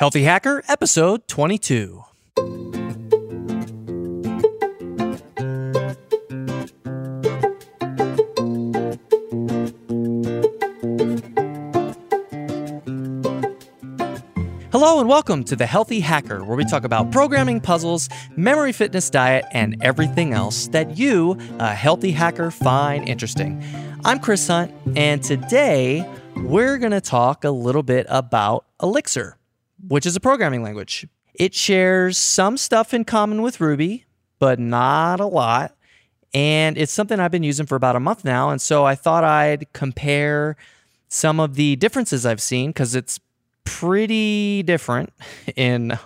Healthy Hacker, episode 22. Hello and welcome to the Healthy Hacker, where we talk about programming puzzles, memory fitness diet, and everything else that you, a healthy hacker, find interesting. I'm Chris Hunt, and today we're going to talk a little bit about Elixir which is a programming language. It shares some stuff in common with Ruby, but not a lot. And it's something I've been using for about a month now. And so I thought I'd compare some of the differences I've seen because it's pretty different in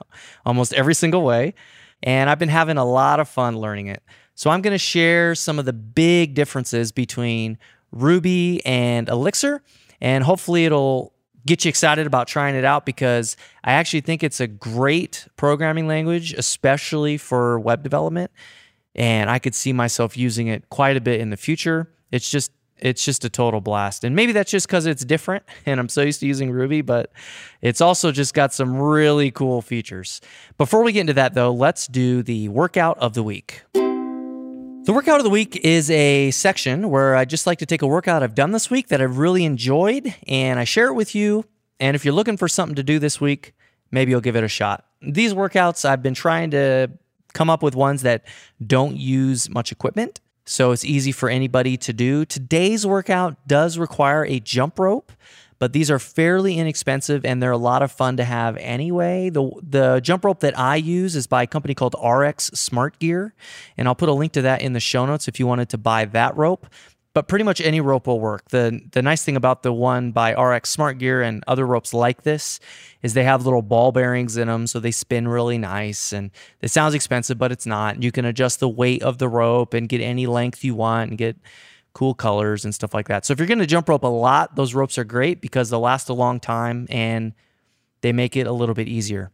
almost every single way. And I've been having a lot of fun learning it. So I'm going to share some of the big differences between Ruby and Elixir. And hopefully it'll get you excited about trying it out because I actually think it's a great programming language, especially for web development. And I could see myself using it quite a bit in the future. It's just it's just a total blast. And maybe that's just because it's different and I'm so used to using Ruby, but it's also just got some really cool features. Before we get into that though, let's do the workout of the week. The workout of the week is a section where I just like to take a workout I've done this week that I've really enjoyed and I share it with you. And if you're looking for something to do this week, maybe you'll give it a shot. These workouts, I've been trying to come up with ones that don't use much equipment. So it's easy for anybody to do. Today's workout does require a jump rope but these are fairly inexpensive and they're a lot of fun to have anyway. The the jump rope that I use is by a company called RX Smart Gear, and I'll put a link to that in the show notes if you wanted to buy that rope. But pretty much any rope will work. The the nice thing about the one by RX Smart Gear and other ropes like this is they have little ball bearings in them so they spin really nice and it sounds expensive but it's not. You can adjust the weight of the rope and get any length you want and get cool colors and stuff like that. So if you're going to jump rope a lot, those ropes are great because they'll last a long time and they make it a little bit easier.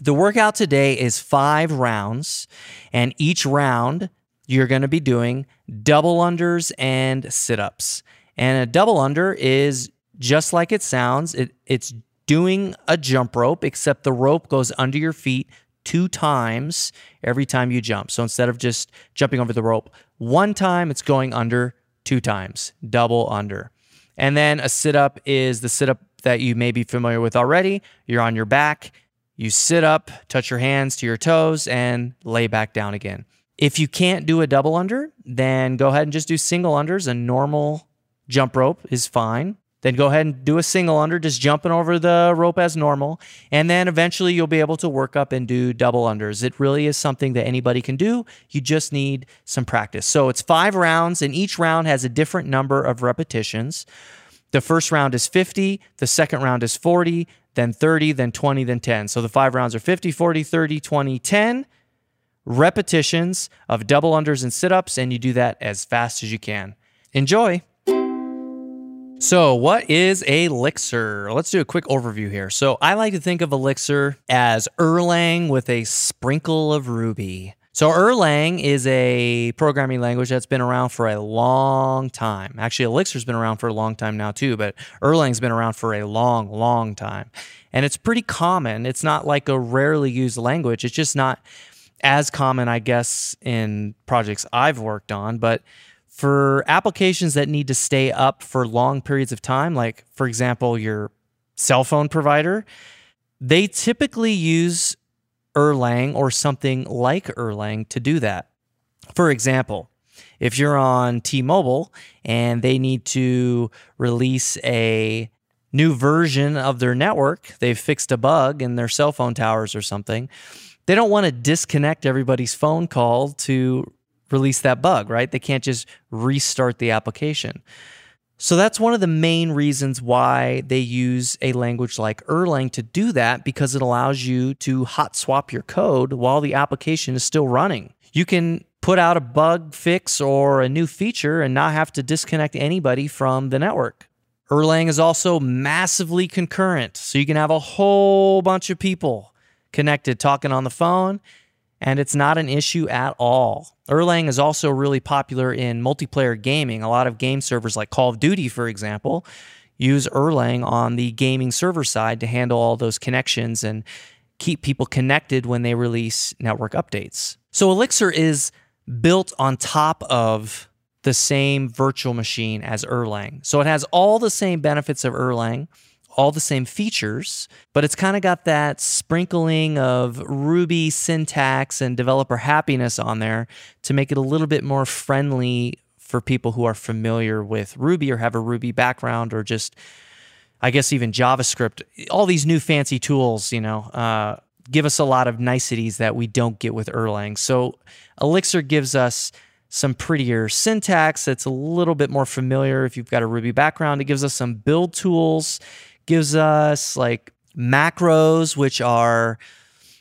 The workout today is five rounds, and each round you're going to be doing double unders and sit ups. And a double under is just like it sounds, it, it's doing a jump rope, except the rope goes under your feet two times every time you jump. So instead of just jumping over the rope one time, it's going under two times, double under. And then a sit up is the sit up that you may be familiar with already. You're on your back, you sit up, touch your hands to your toes, and lay back down again. If you can't do a double under, then go ahead and just do single unders. A normal jump rope is fine. Then go ahead and do a single under, just jumping over the rope as normal. And then eventually you'll be able to work up and do double unders. It really is something that anybody can do. You just need some practice. So it's five rounds, and each round has a different number of repetitions. The first round is 50, the second round is 40, then 30, then 20, then 10. So the five rounds are 50, 40, 30, 20, 10 repetitions of double unders and sit ups, and you do that as fast as you can. Enjoy. So, what is Elixir? Let's do a quick overview here. So, I like to think of Elixir as Erlang with a sprinkle of Ruby. So, Erlang is a programming language that's been around for a long time. Actually, Elixir's been around for a long time now, too, but Erlang's been around for a long, long time. And it's pretty common. It's not like a rarely used language, it's just not as common, I guess, in projects I've worked on. But for applications that need to stay up for long periods of time, like, for example, your cell phone provider, they typically use Erlang or something like Erlang to do that. For example, if you're on T Mobile and they need to release a new version of their network, they've fixed a bug in their cell phone towers or something. They don't want to disconnect everybody's phone call to release that bug, right? They can't just restart the application. So that's one of the main reasons why they use a language like Erlang to do that because it allows you to hot swap your code while the application is still running. You can put out a bug fix or a new feature and not have to disconnect anybody from the network. Erlang is also massively concurrent, so you can have a whole bunch of people connected talking on the phone and it's not an issue at all. Erlang is also really popular in multiplayer gaming. A lot of game servers like Call of Duty, for example, use Erlang on the gaming server side to handle all those connections and keep people connected when they release network updates. So Elixir is built on top of the same virtual machine as Erlang. So it has all the same benefits of Erlang, all the same features, but it's kind of got that sprinkling of Ruby syntax and developer happiness on there to make it a little bit more friendly for people who are familiar with Ruby or have a Ruby background or just, I guess, even JavaScript. All these new fancy tools, you know, uh, give us a lot of niceties that we don't get with Erlang. So Elixir gives us some prettier syntax that's a little bit more familiar if you've got a Ruby background. It gives us some build tools, gives us like macros, which are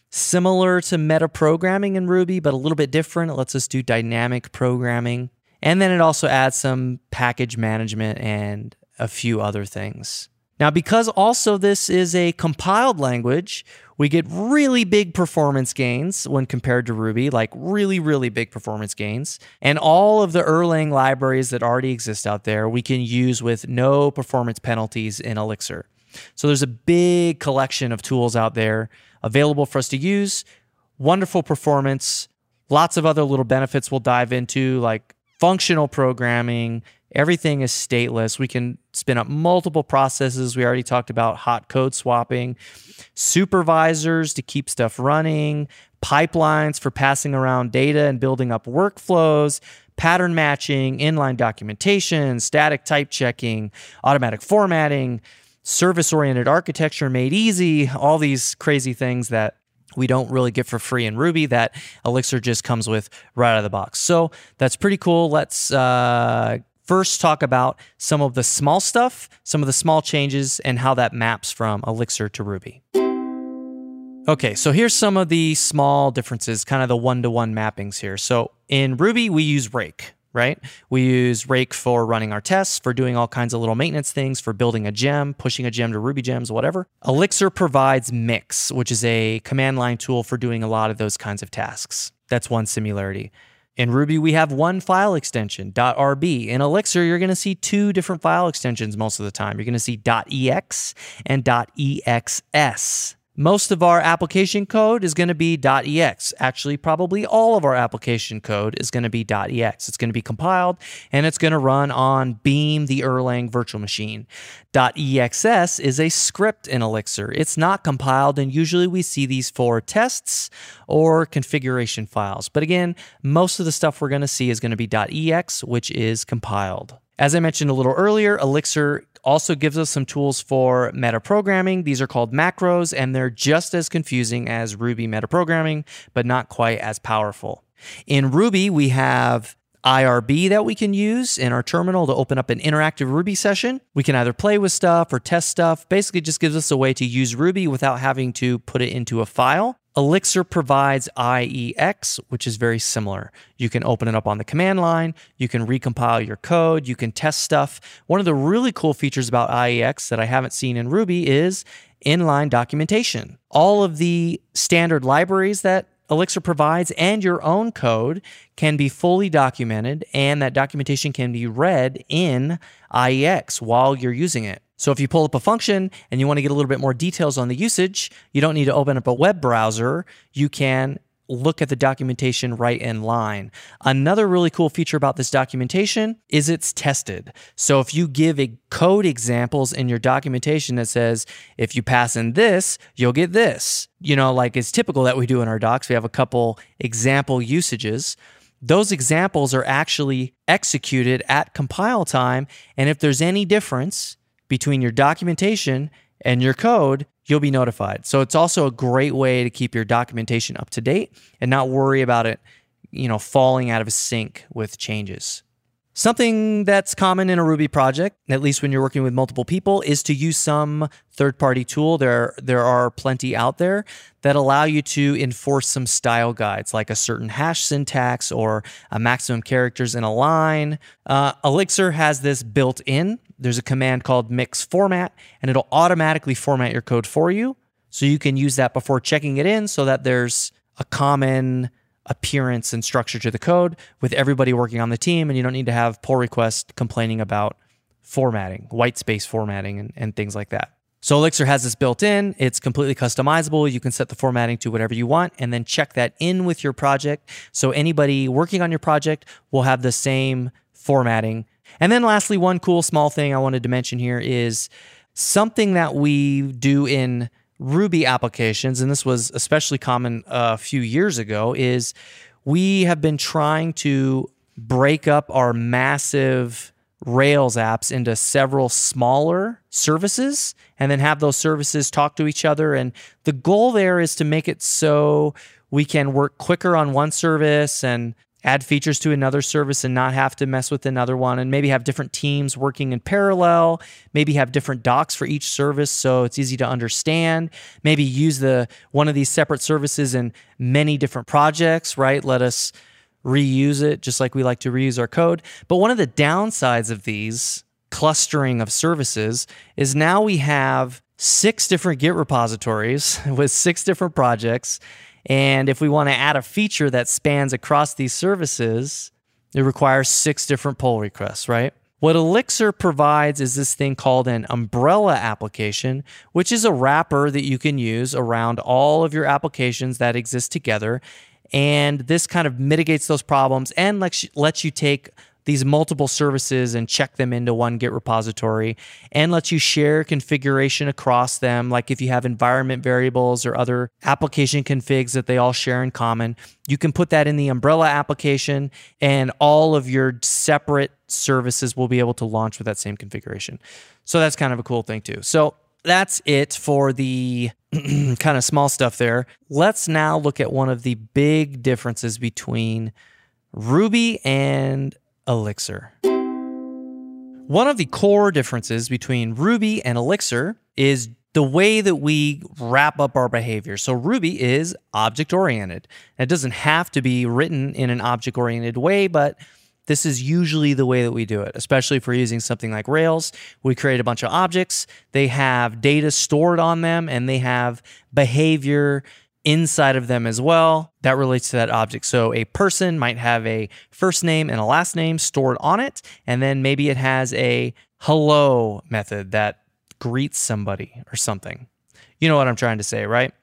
similar to meta programming in Ruby, but a little bit different. It lets us do dynamic programming. And then it also adds some package management and a few other things. Now, because also this is a compiled language, we get really big performance gains when compared to Ruby, like really, really big performance gains. And all of the Erlang libraries that already exist out there, we can use with no performance penalties in Elixir. So there's a big collection of tools out there available for us to use. Wonderful performance, lots of other little benefits we'll dive into, like functional programming. Everything is stateless. We can spin up multiple processes. We already talked about hot code swapping, supervisors to keep stuff running, pipelines for passing around data and building up workflows, pattern matching, inline documentation, static type checking, automatic formatting, service oriented architecture made easy, all these crazy things that we don't really get for free in Ruby that Elixir just comes with right out of the box. So that's pretty cool. Let's uh, first talk about some of the small stuff, some of the small changes, and how that maps from Elixir to Ruby. Okay, so here's some of the small differences, kind of the one to one mappings here. So in Ruby, we use Rake right? We use Rake for running our tests, for doing all kinds of little maintenance things, for building a gem, pushing a gem to Ruby gems, whatever. Elixir provides Mix, which is a command line tool for doing a lot of those kinds of tasks. That's one similarity. In Ruby, we have one file extension, .rb. In Elixir, you're going to see two different file extensions most of the time. You're going to see .ex and .exs. Most of our application code is going to be .ex. Actually, probably all of our application code is going to be .ex. It's going to be compiled and it's going to run on Beam, the Erlang virtual machine. .exs is a script in Elixir. It's not compiled and usually we see these for tests or configuration files. But again, most of the stuff we're going to see is going to be .ex, which is compiled. As I mentioned a little earlier, Elixir also gives us some tools for metaprogramming. These are called macros, and they're just as confusing as Ruby metaprogramming, but not quite as powerful. In Ruby, we have IRB that we can use in our terminal to open up an interactive Ruby session. We can either play with stuff or test stuff. Basically, just gives us a way to use Ruby without having to put it into a file. Elixir provides IEX, which is very similar. You can open it up on the command line, you can recompile your code, you can test stuff. One of the really cool features about IEX that I haven't seen in Ruby is inline documentation. All of the standard libraries that Elixir provides and your own code can be fully documented, and that documentation can be read in IEX while you're using it. So if you pull up a function and you want to get a little bit more details on the usage, you don't need to open up a web browser. You can look at the documentation right in line. Another really cool feature about this documentation is it's tested. So if you give a code examples in your documentation that says, if you pass in this, you'll get this, you know, like it's typical that we do in our docs, we have a couple example usages those examples are actually executed at compile time. And if there's any difference, between your documentation and your code, you'll be notified. So it's also a great way to keep your documentation up to date and not worry about it, you know, falling out of sync with changes. Something that's common in a Ruby project, at least when you're working with multiple people, is to use some third-party tool. There, there are plenty out there that allow you to enforce some style guides, like a certain hash syntax or a maximum characters in a line. Uh, Elixir has this built in. There's a command called mix format, and it'll automatically format your code for you. So you can use that before checking it in, so that there's a common appearance and structure to the code with everybody working on the team, and you don't need to have pull requests complaining about formatting, white space formatting, and, and things like that. So Elixir has this built in. It's completely customizable. You can set the formatting to whatever you want and then check that in with your project. So anybody working on your project will have the same formatting. And then lastly, one cool small thing I wanted to mention here is something that we do in Ruby applications, and this was especially common uh, a few years ago, is we have been trying to break up our massive Rails apps into several smaller services and then have those services talk to each other. And the goal there is to make it so we can work quicker on one service and add features to another service and not have to mess with another one and maybe have different teams working in parallel maybe have different docs for each service so it's easy to understand maybe use the one of these separate services in many different projects right let us reuse it just like we like to reuse our code. But one of the downsides of these clustering of services is now we have six different Git repositories with six different projects. And if we want to add a feature that spans across these services, it requires six different pull requests, right? What Elixir provides is this thing called an umbrella application, which is a wrapper that you can use around all of your applications that exist together. And this kind of mitigates those problems and lets you, take these multiple services and check them into one Git repository and lets you share configuration across them. Like if you have environment variables or other application configs that they all share in common, you can put that in the umbrella application and all of your separate services will be able to launch with that same configuration. So that's kind of a cool thing too. So that's it for the kind of small stuff there. Let's now look at one of the big differences between Ruby and Elixir. One of the core differences between Ruby and Elixir is the way that we wrap up our behavior. So, Ruby is object oriented. It doesn't have to be written in an object oriented way, but this is usually the way that we do it, especially if we're using something like Rails. We create a bunch of objects, they have data stored on them, and they have behavior inside of them as well that relates to that object. So a person might have a first name and a last name stored on it, and then maybe it has a hello method that greets somebody or something. You know what I'm trying to say, right?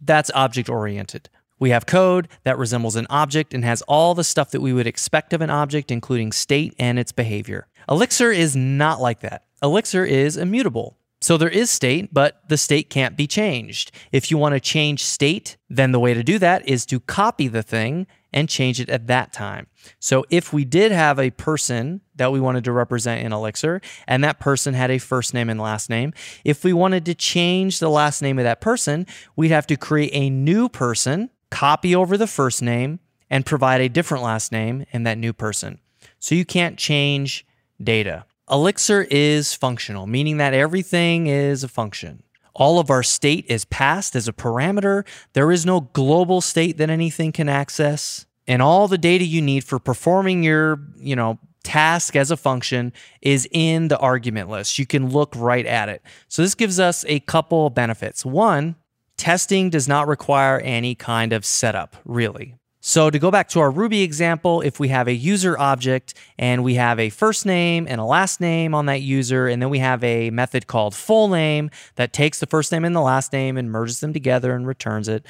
That's object oriented. We have code that resembles an object and has all the stuff that we would expect of an object, including state and its behavior. Elixir is not like that. Elixir is immutable. So there is state, but the state can't be changed. If you want to change state, then the way to do that is to copy the thing and change it at that time. So if we did have a person that we wanted to represent in Elixir, and that person had a first name and last name, if we wanted to change the last name of that person, we'd have to create a new person copy over the first name, and provide a different last name in that new person. So you can't change data. Elixir is functional, meaning that everything is a function. All of our state is passed as a parameter. There is no global state that anything can access. And all the data you need for performing your, you know, task as a function is in the argument list. You can look right at it. So this gives us a couple benefits. One, testing does not require any kind of setup, really. So to go back to our Ruby example, if we have a user object and we have a first name and a last name on that user, and then we have a method called full name that takes the first name and the last name and merges them together and returns it.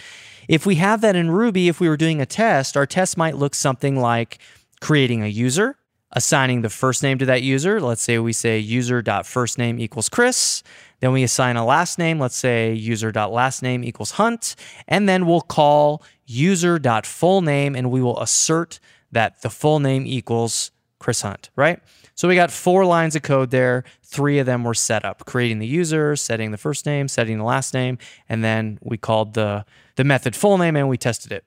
If we have that in Ruby, if we were doing a test, our test might look something like creating a user, assigning the first name to that user. Let's say we say user.firstname equals Chris. Then we assign a last name, let's say user.lastname equals Hunt, and then we'll call user.fullname and we will assert that the full name equals Chris Hunt, right? So we got four lines of code there. Three of them were set up, creating the user, setting the first name, setting the last name, and then we called the, the method full name and we tested it.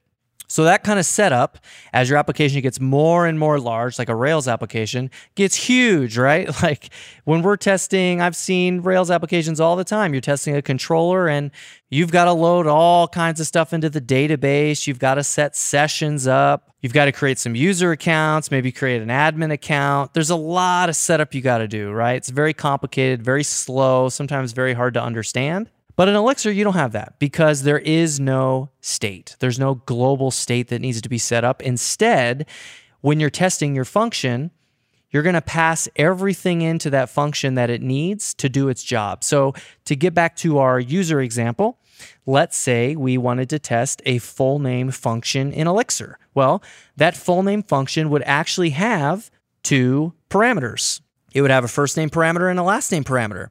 So that kind of setup, as your application gets more and more large, like a Rails application, gets huge, right? Like when we're testing, I've seen Rails applications all the time. You're testing a controller and you've got to load all kinds of stuff into the database. You've got to set sessions up. You've got to create some user accounts, maybe create an admin account. There's a lot of setup you got to do, right? It's very complicated, very slow, sometimes very hard to understand. But in Elixir, you don't have that because there is no state. There's no global state that needs to be set up. Instead, when you're testing your function, you're going to pass everything into that function that it needs to do its job. So, to get back to our user example, let's say we wanted to test a full name function in Elixir. Well, that full name function would actually have two parameters. It would have a first name parameter and a last name parameter.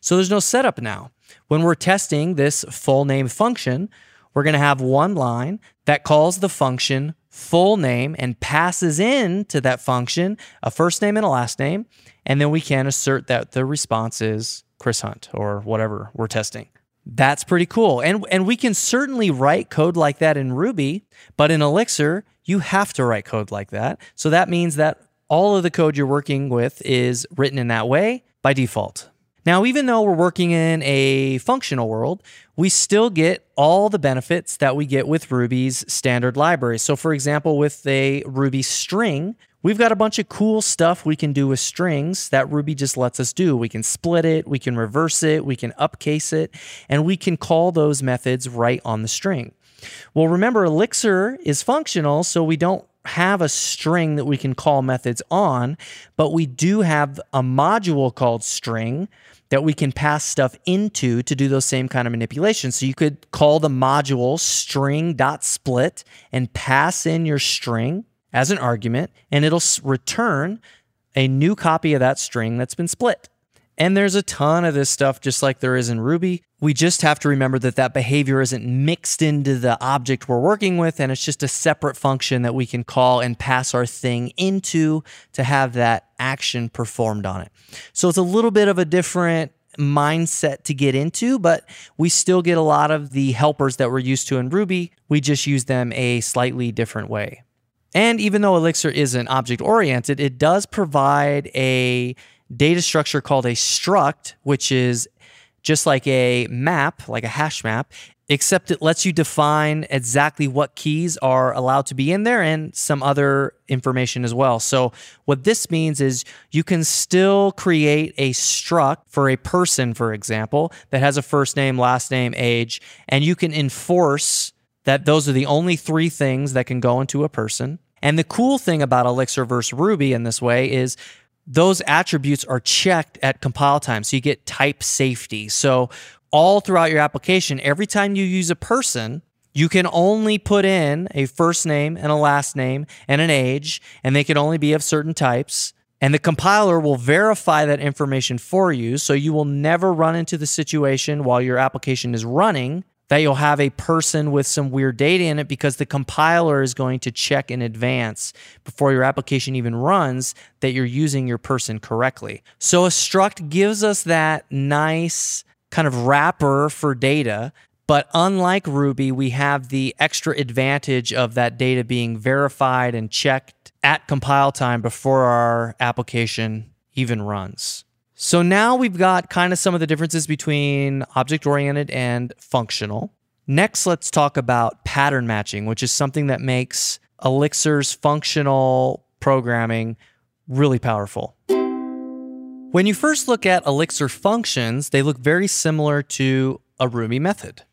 So there's no setup now. When we're testing this full name function, we're going to have one line that calls the function full name and passes in to that function a first name and a last name. And then we can assert that the response is Chris Hunt or whatever we're testing. That's pretty cool. And, and we can certainly write code like that in Ruby, but in Elixir, you have to write code like that. So that means that all of the code you're working with is written in that way by default. Now, even though we're working in a functional world, we still get all the benefits that we get with Ruby's standard library. So, for example, with a Ruby string, we've got a bunch of cool stuff we can do with strings that Ruby just lets us do. We can split it, we can reverse it, we can upcase it, and we can call those methods right on the string. Well, remember, Elixir is functional, so we don't have a string that we can call methods on, but we do have a module called string that we can pass stuff into to do those same kind of manipulations. So you could call the module string.split and pass in your string as an argument, and it'll return a new copy of that string that's been split. And there's a ton of this stuff, just like there is in Ruby. We just have to remember that that behavior isn't mixed into the object we're working with, and it's just a separate function that we can call and pass our thing into to have that action performed on it. So it's a little bit of a different mindset to get into, but we still get a lot of the helpers that we're used to in Ruby. We just use them a slightly different way. And even though Elixir isn't object oriented, it does provide a data structure called a struct, which is just like a map, like a hash map, except it lets you define exactly what keys are allowed to be in there and some other information as well. So, what this means is you can still create a struct for a person, for example, that has a first name, last name, age, and you can enforce that those are the only three things that can go into a person. And the cool thing about Elixir versus Ruby in this way is those attributes are checked at compile time. So you get type safety. So all throughout your application, every time you use a person, you can only put in a first name and a last name and an age, and they can only be of certain types. And the compiler will verify that information for you. So you will never run into the situation while your application is running that you'll have a person with some weird data in it because the compiler is going to check in advance before your application even runs that you're using your person correctly. So a struct gives us that nice kind of wrapper for data. But unlike Ruby, we have the extra advantage of that data being verified and checked at compile time before our application even runs. So now we've got kind of some of the differences between object oriented and functional. Next, let's talk about pattern matching, which is something that makes Elixir's functional programming really powerful. When you first look at Elixir functions, they look very similar to a Ruby method.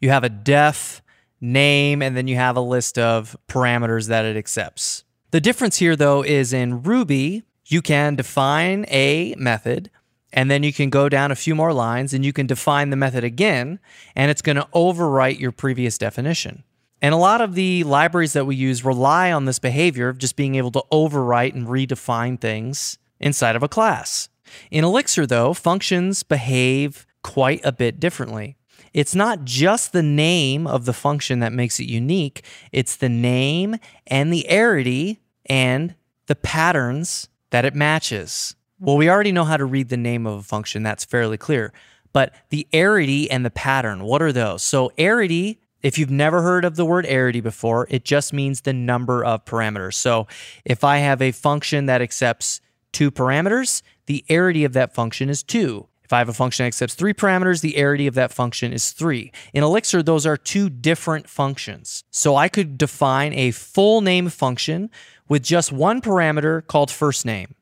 You have a def, name, and then you have a list of parameters that it accepts. The difference here, though, is in Ruby, you can define a method and then you can go down a few more lines and you can define the method again, and it's going to overwrite your previous definition. And a lot of the libraries that we use rely on this behavior of just being able to overwrite and redefine things inside of a class. In Elixir, though, functions behave quite a bit differently. It's not just the name of the function that makes it unique, it's the name and the arity and the patterns that it matches. Well, we already know how to read the name of a function. That's fairly clear. But the arity and the pattern, what are those? So, arity, if you've never heard of the word arity before, it just means the number of parameters. So, if I have a function that accepts two parameters, the arity of that function is two. If I have a function that accepts three parameters, the arity of that function is three. In Elixir, those are two different functions. So I could define a full name function with just one parameter called first name.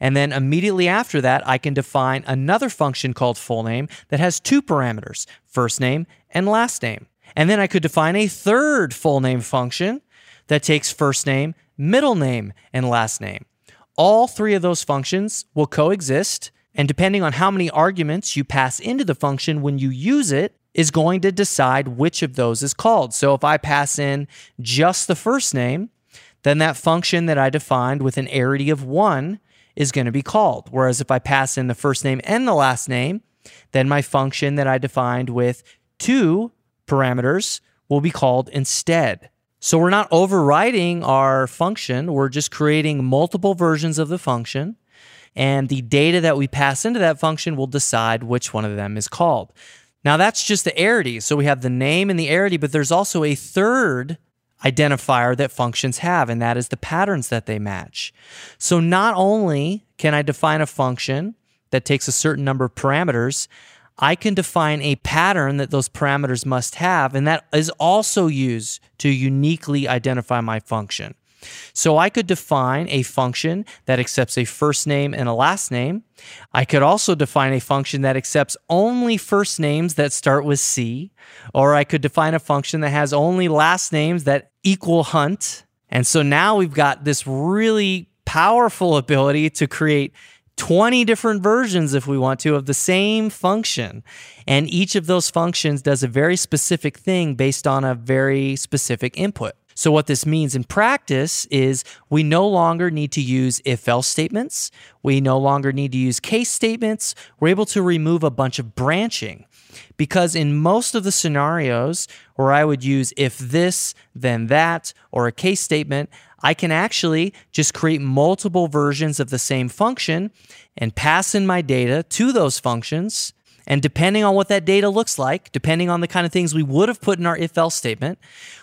And then immediately after that, I can define another function called full name that has two parameters, first name and last name. And then I could define a third full name function that takes first name, middle name, and last name. all three of those functions will coexist. And depending on how many arguments you pass into the function when you use it, is going to decide which of those is called. So if I pass in just the first name, then that function that I defined with an arity of one is going to be called. Whereas if I pass in the first name and the last name, then my function that I defined with two parameters will be called instead. So we're not overriding our function, we're just creating multiple versions of the function. And the data that we pass into that function will decide which one of them is called. Now, that's just the arity. So we have the name and the arity, but there's also a third identifier that functions have, and that is the patterns that they match. So not only can I define a function that takes a certain number of parameters, I can define a pattern that those parameters must have, and that is also used to uniquely identify my function. So I could define a function that accepts a first name and a last name. I could also define a function that accepts only first names that start with C, or I could define a function that has only last names that equal hunt. And so now we've got this really powerful ability to create 20 different versions, if we want to, of the same function. And each of those functions does a very specific thing based on a very specific input. So, what this means in practice is we no longer need to use if else statements. We no longer need to use case statements. We're able to remove a bunch of branching because in most of the scenarios where I would use if this, then that, or a case statement, I can actually just create multiple versions of the same function and pass in my data to those functions. And depending on what that data looks like, depending on the kind of things we would have put in our if else statement,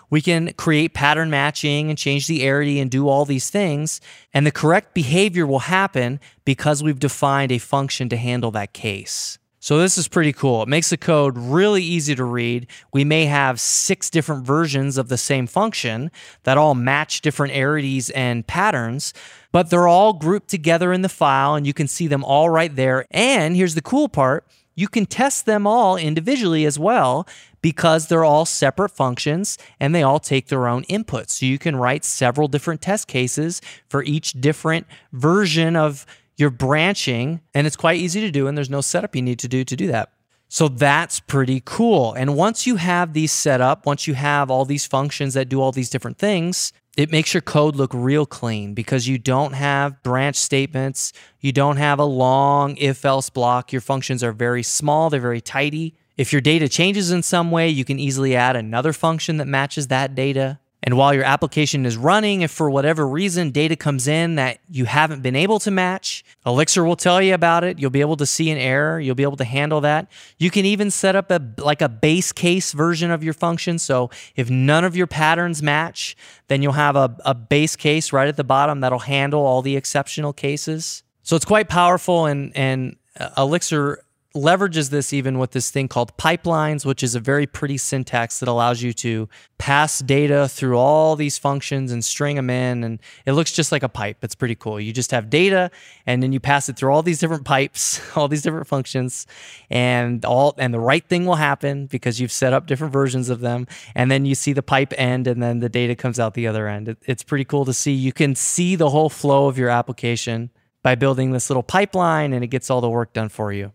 we can create pattern matching and change the arity and do all these things. And the correct behavior will happen because we've defined a function to handle that case. So this is pretty cool. It makes the code really easy to read. We may have six different versions of the same function that all match different arities and patterns, but they're all grouped together in the file and you can see them all right there. And here's the cool part you can test them all individually as well because they're all separate functions and they all take their own inputs. So you can write several different test cases for each different version of your branching, and it's quite easy to do, and there's no setup you need to do to do that. So that's pretty cool. And once you have these set up, once you have all these functions that do all these different things, it makes your code look real clean because you don't have branch statements. You don't have a long if else block. Your functions are very small, they're very tidy. If your data changes in some way, you can easily add another function that matches that data. And while your application is running, if for whatever reason data comes in that you haven't been able to match, Elixir will tell you about it. You'll be able to see an error. You'll be able to handle that. You can even set up a like a base case version of your function. So if none of your patterns match, then you'll have a, a base case right at the bottom that'll handle all the exceptional cases. So it's quite powerful and and uh, Elixir leverages this even with this thing called pipelines, which is a very pretty syntax that allows you to pass data through all these functions and string them in. And it looks just like a pipe. It's pretty cool. You just have data and then you pass it through all these different pipes, all these different functions, and all and the right thing will happen because you've set up different versions of them. And then you see the pipe end and then the data comes out the other end. It, it's pretty cool to see. You can see the whole flow of your application by building this little pipeline and it gets all the work done for you.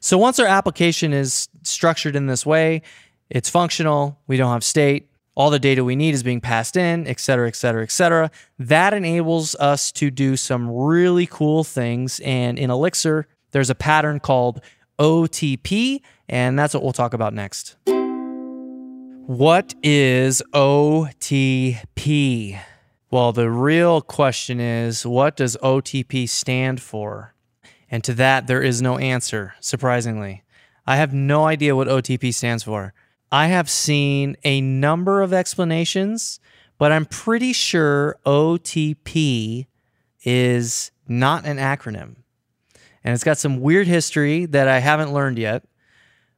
So once our application is structured in this way, it's functional, we don't have state, all the data we need is being passed in, et cetera, et cetera, et cetera. That enables us to do some really cool things. And in Elixir, there's a pattern called OTP, and that's what we'll talk about next. What is OTP? Well, the real question is what does OTP stand for? And to that, there is no answer, surprisingly. I have no idea what OTP stands for. I have seen a number of explanations, but I'm pretty sure OTP is not an acronym. And it's got some weird history that I haven't learned yet,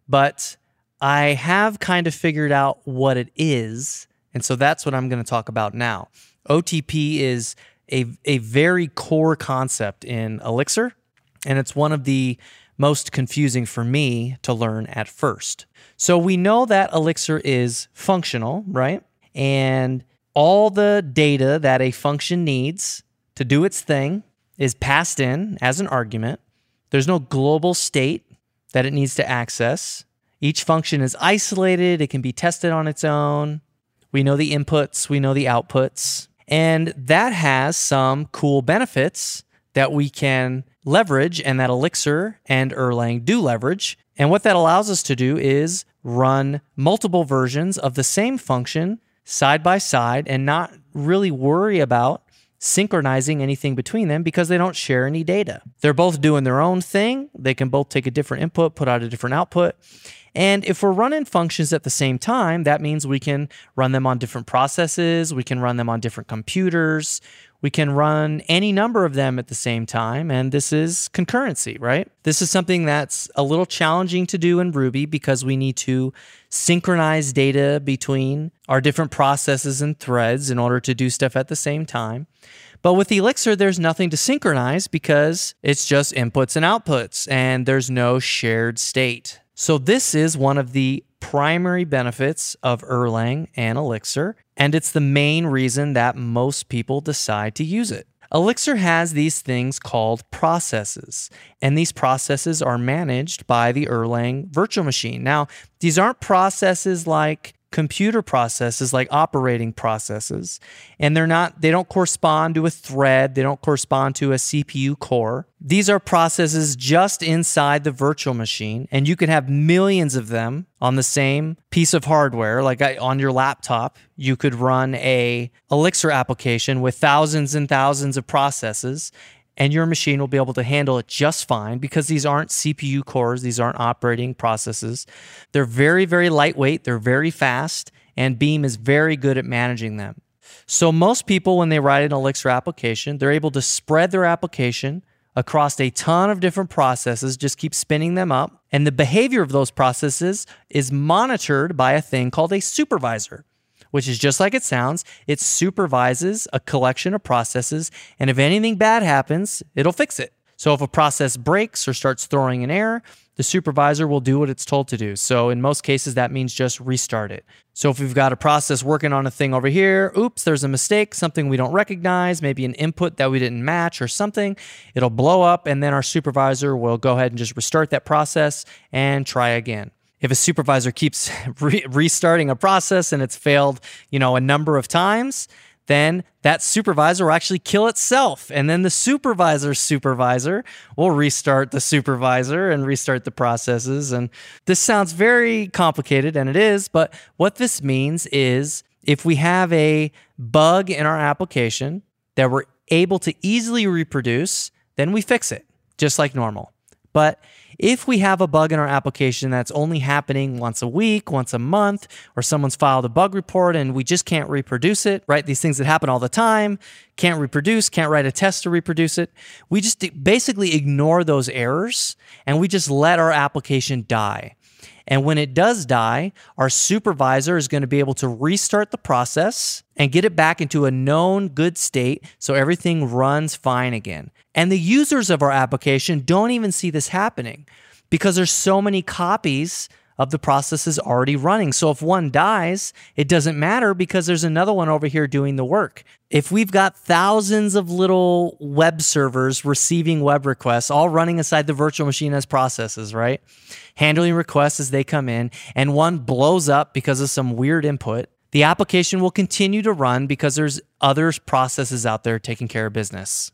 but I have kind of figured out what it is. And so that's what I'm going to talk about now. OTP is a, a very core concept in Elixir and it's one of the most confusing for me to learn at first. So we know that Elixir is functional, right? And all the data that a function needs to do its thing is passed in as an argument. There's no global state that it needs to access. Each function is isolated, it can be tested on its own. We know the inputs, we know the outputs. And that has some cool benefits that we can leverage and that Elixir and Erlang do leverage. And what that allows us to do is run multiple versions of the same function side by side and not really worry about synchronizing anything between them because they don't share any data. They're both doing their own thing. They can both take a different input, put out a different output. And if we're running functions at the same time, that means we can run them on different processes, we can run them on different computers, we can run any number of them at the same time. And this is concurrency, right? This is something that's a little challenging to do in Ruby because we need to synchronize data between our different processes and threads in order to do stuff at the same time. But with Elixir, there's nothing to synchronize because it's just inputs and outputs, and there's no shared state. So, this is one of the primary benefits of Erlang and Elixir, and it's the main reason that most people decide to use it. Elixir has these things called processes, and these processes are managed by the Erlang virtual machine. Now, these aren't processes like computer processes like operating processes and they're not they don't correspond to a thread they don't correspond to a cpu core. These are processes just inside the virtual machine and you can have millions of them on the same piece of hardware like uh, on your laptop. You could run a elixir application with thousands and thousands of processes and your machine will be able to handle it just fine because these aren't CPU cores, these aren't operating processes. They're very, very lightweight, they're very fast, and Beam is very good at managing them. So, most people, when they write an Elixir application, they're able to spread their application across a ton of different processes, just keep spinning them up. And the behavior of those processes is monitored by a thing called a supervisor which is just like it sounds. It supervises a collection of processes, and if anything bad happens, it'll fix it. So if a process breaks or starts throwing an error, the supervisor will do what it's told to do. So in most cases, that means just restart it. So if we've got a process working on a thing over here, oops, there's a mistake, something we don't recognize, maybe an input that we didn't match or something, it'll blow up, and then our supervisor will go ahead and just restart that process and try again if a supervisor keeps re- restarting a process and it's failed, you know, a number of times, then that supervisor will actually kill itself. And then the supervisor's supervisor will restart the supervisor and restart the processes. And this sounds very complicated, and it is. But what this means is if we have a bug in our application that we're able to easily reproduce, then we fix it just like normal. But if we have a bug in our application that's only happening once a week, once a month, or someone's filed a bug report and we just can't reproduce it, right? These things that happen all the time, can't reproduce, can't write a test to reproduce it. We just basically ignore those errors and we just let our application die. And when it does die, our supervisor is going to be able to restart the process and get it back into a known good state so everything runs fine again. And the users of our application don't even see this happening because there's so many copies of the processes already running. So if one dies, it doesn't matter because there's another one over here doing the work. If we've got thousands of little web servers receiving web requests, all running inside the virtual machine as processes, right? Handling requests as they come in, and one blows up because of some weird input, the application will continue to run because there's other processes out there taking care of business.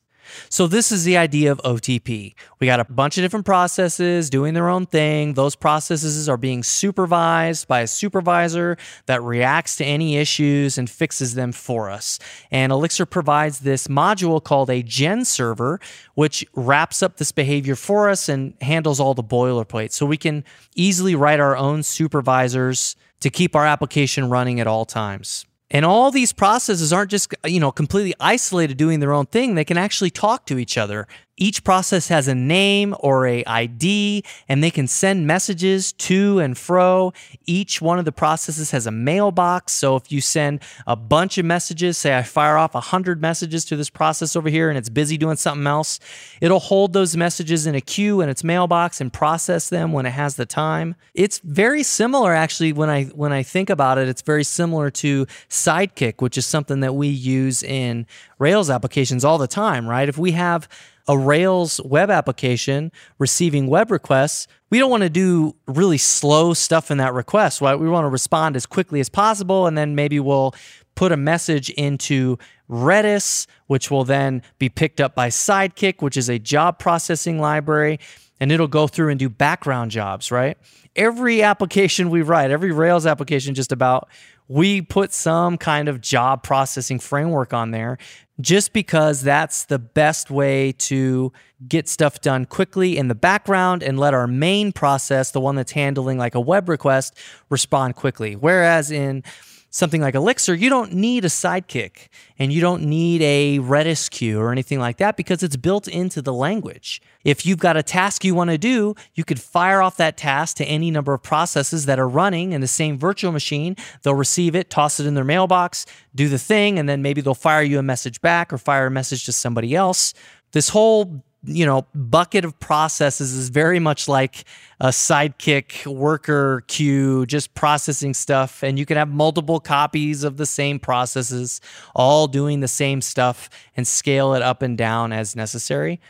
So, this is the idea of OTP. We got a bunch of different processes doing their own thing. Those processes are being supervised by a supervisor that reacts to any issues and fixes them for us. And Elixir provides this module called a GenServer, which wraps up this behavior for us and handles all the boilerplate. So, we can easily write our own supervisors to keep our application running at all times. And all these processes aren't just, you know, completely isolated doing their own thing. They can actually talk to each other. Each process has a name or a ID and they can send messages to and fro. Each one of the processes has a mailbox. So if you send a bunch of messages, say I fire off 100 messages to this process over here and it's busy doing something else, it'll hold those messages in a queue in its mailbox and process them when it has the time. It's very similar actually when I when I think about it, it's very similar to Sidekiq, which is something that we use in Rails applications all the time, right? If we have a Rails web application receiving web requests, we don't want to do really slow stuff in that request. Right? We want to respond as quickly as possible, and then maybe we'll put a message into Redis, which will then be picked up by Sidekiq, which is a job processing library, and it'll go through and do background jobs, right? Every application we write, every Rails application, just about, we put some kind of job processing framework on there just because that's the best way to get stuff done quickly in the background and let our main process, the one that's handling like a web request, respond quickly. Whereas in something like Elixir, you don't need a Sidekiq and you don't need a Redis queue or anything like that because it's built into the language. If you've got a task you want to do, you could fire off that task to any number of processes that are running in the same virtual machine. They'll receive it, toss it in their mailbox, do the thing, and then maybe they'll fire you a message back or fire a message to somebody else. This whole you know, bucket of processes is very much like a Sidekiq worker queue, just processing stuff. And you can have multiple copies of the same processes, all doing the same stuff and scale it up and down as necessary.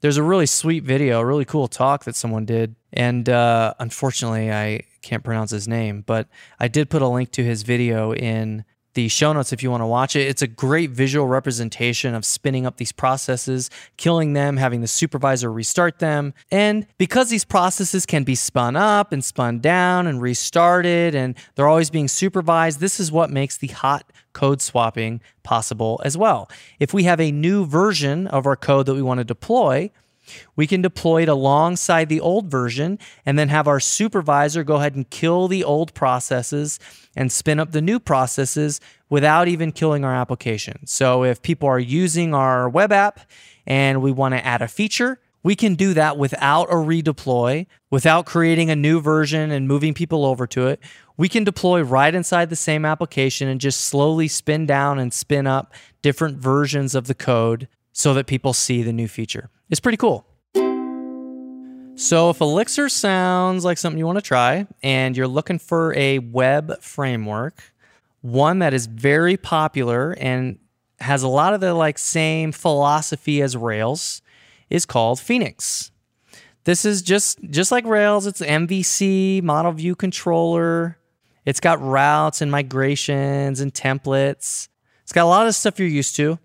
There's a really sweet video, a really cool talk that someone did. And uh, unfortunately, I can't pronounce his name, but I did put a link to his video in the show notes if you want to watch it. It's a great visual representation of spinning up these processes, killing them, having the supervisor restart them. And because these processes can be spun up and spun down and restarted, and they're always being supervised, this is what makes the hot code swapping possible as well. If we have a new version of our code that we want to deploy, we can deploy it alongside the old version and then have our supervisor go ahead and kill the old processes and spin up the new processes without even killing our application. So if people are using our web app and we want to add a feature, we can do that without a redeploy, without creating a new version and moving people over to it. We can deploy right inside the same application and just slowly spin down and spin up different versions of the code so that people see the new feature. It's pretty cool. So, if Elixir sounds like something you want to try and you're looking for a web framework, one that is very popular and has a lot of the like same philosophy as Rails is called Phoenix. This is just just like Rails, it's MVC, model view controller. It's got routes and migrations and templates. It's got a lot of stuff you're used to.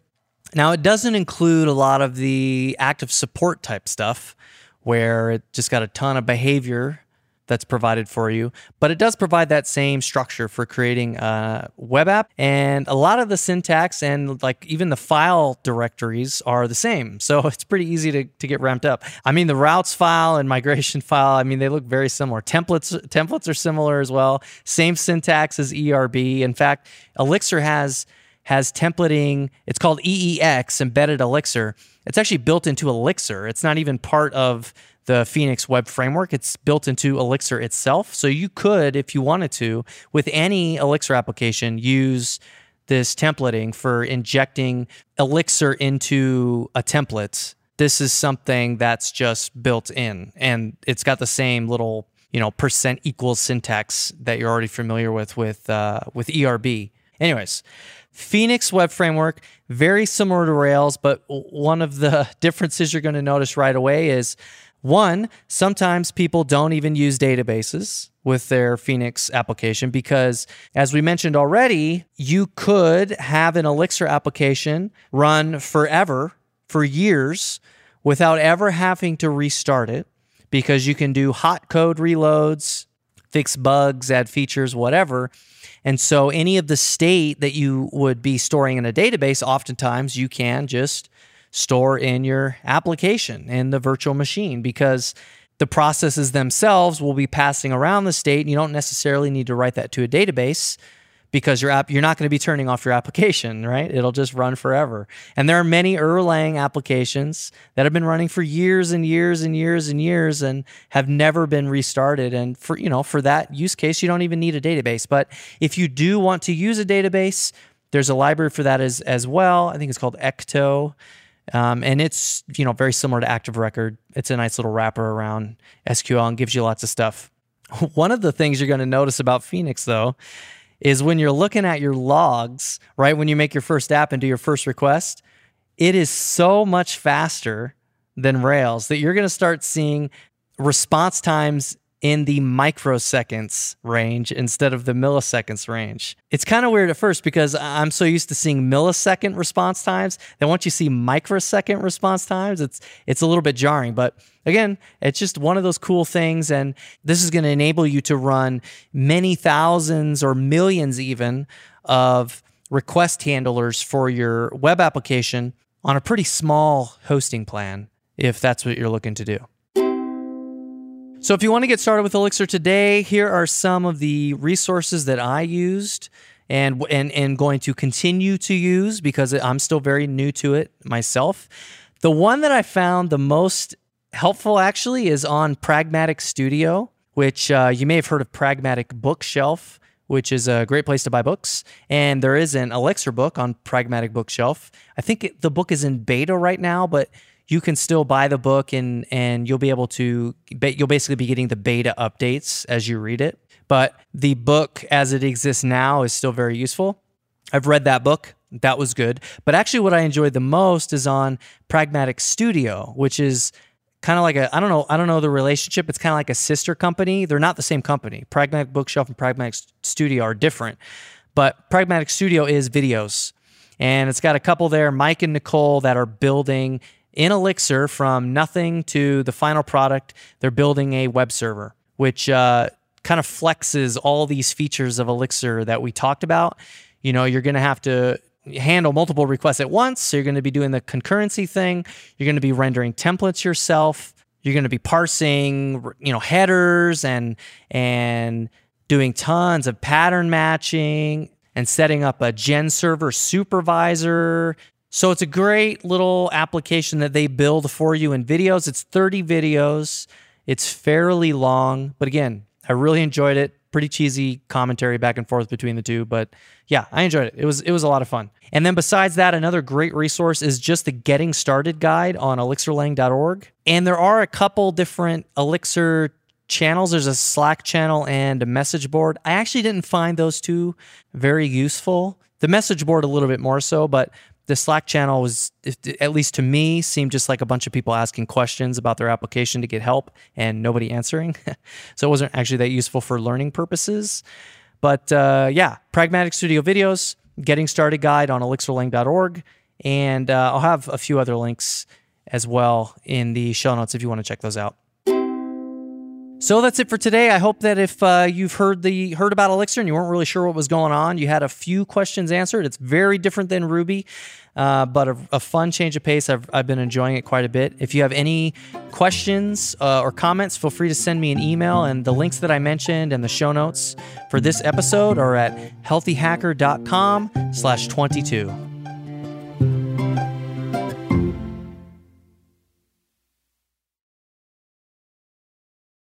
Now, it doesn't include a lot of the active support type stuff where it just got a ton of behavior that's provided for you, but it does provide that same structure for creating a web app. And a lot of the syntax and like even the file directories are the same. So it's pretty easy to, to get ramped up. I mean, the routes file and migration file, I mean, they look very similar. Templates, templates are similar as well. Same syntax as ERB. In fact, Elixir has has templating. It's called EEX, Embedded Elixir. It's actually built into Elixir. It's not even part of the Phoenix web framework. It's built into Elixir itself. So you could, if you wanted to, with any Elixir application, use this templating for injecting Elixir into a template. This is something that's just built in and it's got the same little, you know, percent equals syntax that you're already familiar with with uh, with ERB. Anyways, Phoenix Web Framework, very similar to Rails, but one of the differences you're going to notice right away is one, sometimes people don't even use databases with their Phoenix application because, as we mentioned already, you could have an Elixir application run forever, for years, without ever having to restart it because you can do hot code reloads, fix bugs, add features, whatever and so any of the state that you would be storing in a database, oftentimes you can just store in your application in the virtual machine because the processes themselves will be passing around the state. And you don't necessarily need to write that to a database because your app you're not going to be turning off your application, right? It'll just run forever. And there are many Erlang applications that have been running for years and years and years and years and have never been restarted. And for you know, for that use case, you don't even need a database. But if you do want to use a database, there's a library for that as as well. I think it's called Ecto. Um, and it's you know very similar to Active Record. It's a nice little wrapper around SQL and gives you lots of stuff. One of the things you're going to notice about Phoenix, though, is when you're looking at your logs, right? When you make your first app and do your first request, it is so much faster than Rails, that you're going to start seeing response times in the microseconds range instead of the milliseconds range. It's kind of weird at first because I'm so used to seeing millisecond response times that once you see microsecond response times, it's it's a little bit jarring. But again, it's just one of those cool things, and this is going to enable you to run many thousands or millions even of request handlers for your web application on a pretty small hosting plan if that's what you're looking to do. So, if you want to get started with Elixir today, here are some of the resources that I used and and and going to continue to use because I'm still very new to it myself. The one that I found the most helpful actually is on Pragmatic Studio, which uh, you may have heard of Pragmatic Bookshelf, which is a great place to buy books. And there is an Elixir book on Pragmatic Bookshelf. I think it, the book is in beta right now, but you can still buy the book and and you'll be able to you'll basically be getting the beta updates as you read it. But the book as it exists now is still very useful. I've read that book. That was good. But actually what I enjoyed the most is on Pragmatic Studio, which is kind of like a I don't know I don't know the relationship. It's kind of like a sister company. They're not the same company. Pragmatic Bookshelf and Pragmatic Studio are different. But Pragmatic Studio is videos. And it's got a couple there, Mike and Nicole, that are building in Elixir from nothing to the final product. They're building a web server, which uh, kind of flexes all these features of Elixir that we talked about. You know, you're going to have to handle multiple requests at once. So you're going to be doing the concurrency thing. You're going to be rendering templates yourself. You're going to be parsing, you know, headers and and doing tons of pattern matching and setting up a GenServer supervisor so it's a great little application that they build for you in videos. It's 30 videos. It's fairly long, but again, I really enjoyed it. Pretty cheesy commentary back and forth between the two, but yeah, I enjoyed it. It was it was a lot of fun. And then besides that, another great resource is just the getting started guide on elixirlang.org. And there are a couple different Elixir channels. There's a Slack channel and a message board. I actually didn't find those two very useful. The message board a little bit more so, but the Slack channel was, at least to me, seemed just like a bunch of people asking questions about their application to get help and nobody answering. so it wasn't actually that useful for learning purposes. But uh, yeah, Pragmatic Studio videos, getting started guide on elixirlang.org. And uh, I'll have a few other links as well in the show notes if you want to check those out. So that's it for today. I hope that if uh, you've heard the heard about Elixir and you weren't really sure what was going on, you had a few questions answered. It's very different than Ruby, uh, but a, a, fun change of pace. I've, I've been enjoying it quite a bit. If you have any questions uh, or comments, feel free to send me an email. And the links that I mentioned and the show notes for this episode are at healthyhacker.com slash 22.